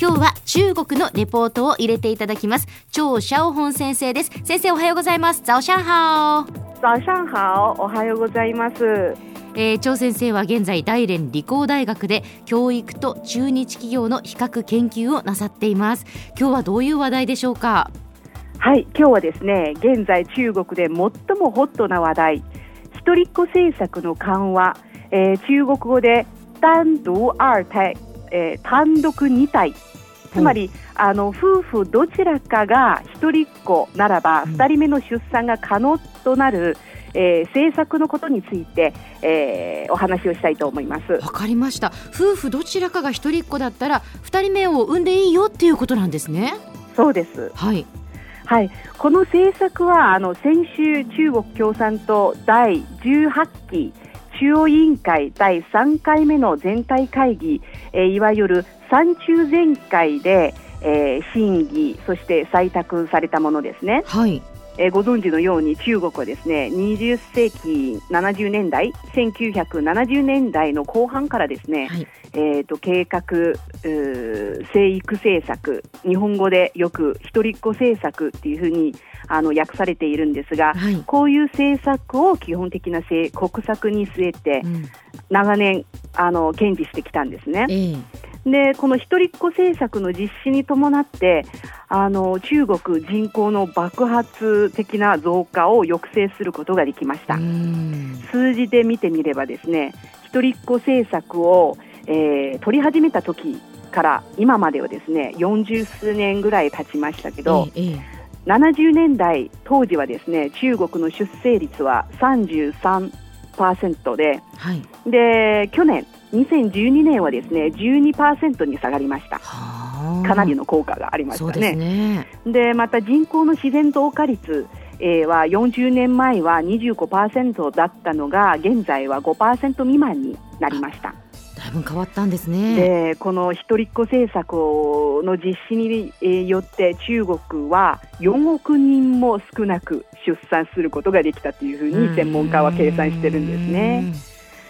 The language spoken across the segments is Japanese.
今日は中国のレポートを入れていただきます。張シャオホン先生です。先生おはようございます。早上好早上好おはようございます。えー、張先生は現在大連理工大学で教育と中日企業の比較研究をなさっています。今日はどういう話題でしょうか？はい今日はですね現在中国で最もホットな話題。一人っ子政策の緩和、えー、中国語で単独二胎、えー、単独二胎つまり、あの夫婦どちらかが一人っ子ならば、二人目の出産が可能となる、えー、政策のことについて、えー、お話をしたいと思います。わかりました。夫婦どちらかが一人っ子だったら、二人目を産んでいいよっていうことなんですね。そうです。はい。はい、この政策はあの先週、中国共産党第18期中央委員会第3回目の全体会議、えー、いわゆる三中全会で、えー、審議そして採択されたものですね。はいえー、ご存知のように中国はですね20世紀70年代1970年代の後半からですね、はい、えーと、計画生育政策日本語でよく一人っ子政策っていうふうにあの訳されているんですが、はい、こういう政策を基本的な国策に据えて、うん、長年あの堅持してきたんですね。えーでこの一人っ子政策の実施に伴ってあの中国人口の爆発的な増加を抑制することができました。数字で見てみればですね一人っ子政策を、えー、取り始めた時から今まではですね40数年ぐらい経ちましたけど、ええ、70年代当時はですね中国の出生率は33%で、はい、で去年2012年はですね12%に下がりました。かなりの効果がありましたね。で、ね、また人口の自然増加率えー、は40年前は25%だったのが現在は5%未満になりました。だいぶ変わったんですね。でこの一人っ子政策の実施によって中国は4億人も少なく出産することができたというふうに専門家は計算してるんですね。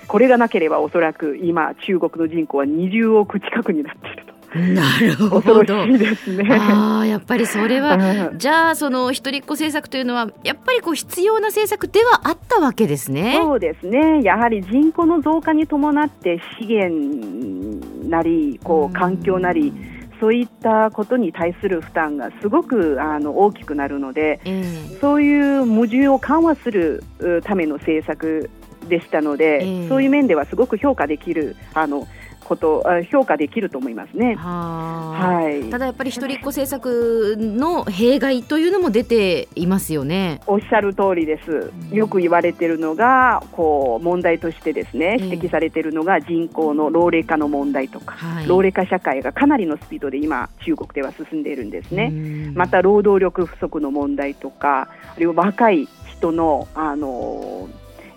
これがなければおそらく今中国の人口は20億近くになって。なるほど。ですね。ああ、やっぱりそれは、じゃあその一人っ子政策というのはやっぱりこう必要な政策ではあったわけですね。そうですね。やはり人口の増加に伴って資源なりこう環境なり。そういったことに対する負担がすごくあの大きくなるので、えー、そういう矛盾を緩和するための政策でしたので、えー、そういう面ではすごく評価できるあのこと評価できると思いますね。はい。ただやっぱり一人っ子政策の弊害というのも出ていますよね。おっしゃる通りです。よく言われているのがこう問題としてですね指摘されているのが人口の老齢化の問題とか、えー、老齢化社会がかなりのスピードで今中国では進んでいるんですね。また労働力不足の問題とか、あるいは若い人のあの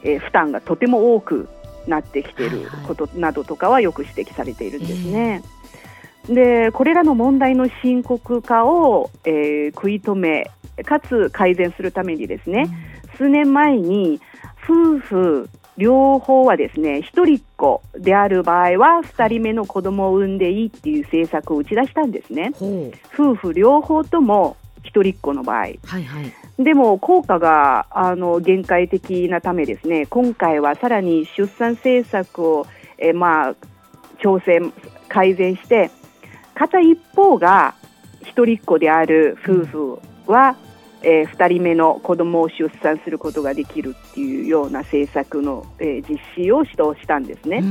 えー、負担がとても多くなってきていることなどとかはよく指摘されているんですね。でこれらの問題の深刻化を、えー、食い止めかつ改善するためにですね、うん、数年前に夫婦両方はですね一人っ子である場合は2人目の子供を産んでいいっていう政策を打ち出したんですね。夫婦両方とも一人っ子の場合、はいはい、でも効果があの限界的なためですね。今回はさらに出産政策を、えまあ、調整改善して片一方が一人っ子である夫婦は、うん、えー、2人目の子供を出産することができるっていうような政策の、えー、実施を指導したんですね。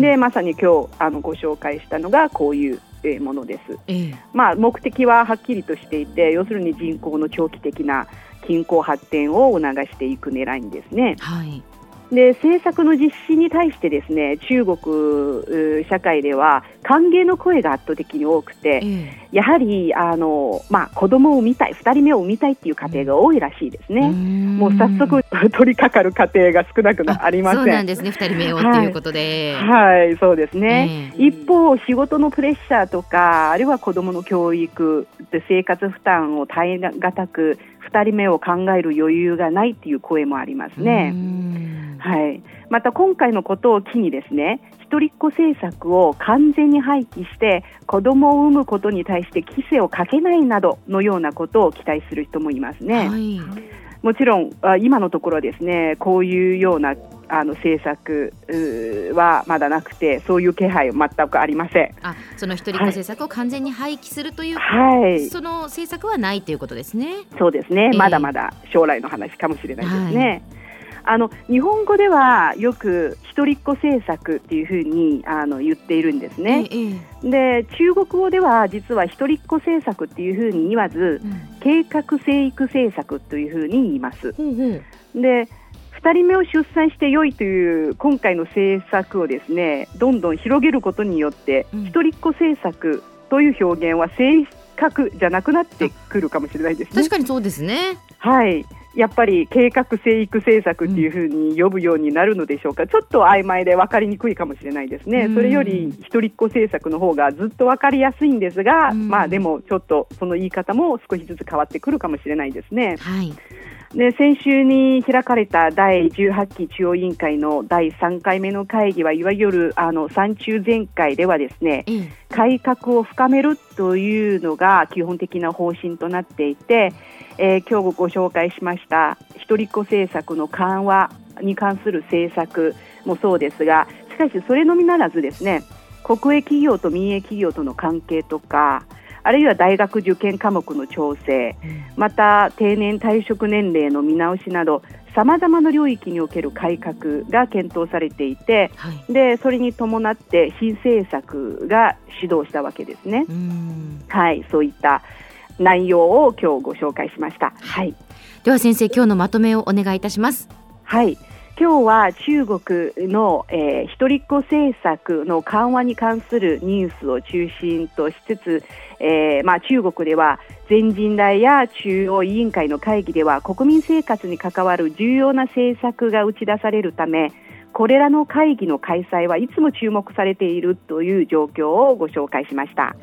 でまさに今日あのご紹介したのがこういうえものです、えー、まあ、目的ははっきりとしていて要するに人口の長期的な均衡発展を促していく狙いですね。はいで政策の実施に対してですね中国社会では歓迎の声が圧倒的に多くて、えー、やはりあの、まあ、子供を産みたい2人目を産みたいっていう家庭が多いらしいですね。もう早速取り掛かる家庭が少なくありません。そうなんですね2人目を、はい、ということで。はい、そうですね、えー、一方仕事のプレッシャーとかあるいは子供の教育で生活負担を耐え難く2人目を考える余裕がないっていう声もありますね。はい、また今回のことを機にですね一人っ子政策を完全に廃棄して子供を産むことに対して規制をかけないなどのようなことを期待する人もいますね。はい。もちろん今のところですねこういうようなあの政策はまだなくてそういう気配は全くありません。あその一人っ子政策を完全に廃棄するという、はい、その政策はないということですね。そうですね、えー、まだまだ将来の話かもしれないですね。はいあの日本語ではよく一人っ子政策っていうふうにあの言っているんですね。で中国語では実は一人っ子政策っていうふうに言わず、うん、計画生育政策というふうに言います。で2人目を出産して良いという今回の政策をですねどんどん広げることによって、うん、一人っ子政策という表現は正確じゃなくなってくるかもしれないですね。確かにそうですねはいやっぱり計画生育政策っていうふうに呼ぶようになるのでしょうか、うん、ちょっと曖昧で分かりにくいかもしれないですね、うん、それより一人っ子政策の方がずっと分かりやすいんですが、うん、まあでもちょっとその言い方も少しずつ変わってくるかもしれないですね。はいで先週に開かれた第18期中央委員会の第3回目の会議はいわゆるあの三中全会ではですね、改革を深めるというのが基本的な方針となっていて、えー、今日ご紹介しました一人っ子政策の緩和に関する政策もそうですがしかしそれのみならずですね国営企業と民営企業との関係とかあるいは大学受験科目の調整、また定年退職年齢の見直しなどさまざまな領域における改革が検討されていて、はい、でそれに伴って新政策が始動したわけですね。はい、そういった内容を今日ご紹介しました。はい。では先生今日のまとめをお願いいたします。はい。今日は中国の、えー、一人っ子政策の緩和に関するニュースを中心としつつ、えーまあ、中国では全人代や中央委員会の会議では国民生活に関わる重要な政策が打ち出されるためこれらの会議の開催はいつも注目されているという状況をご紹介しました。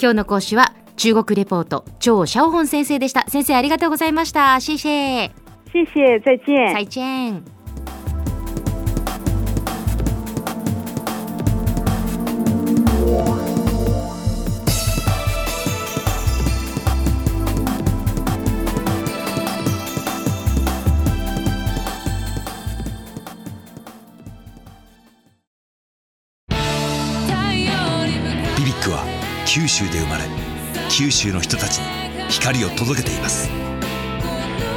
今日の講師は中国レポート張シャオホン先生でした。先生ありがとうございました。謝謝谢谢再见。再见。BBIQ は九州で生まれ九州の人たちに光を届けています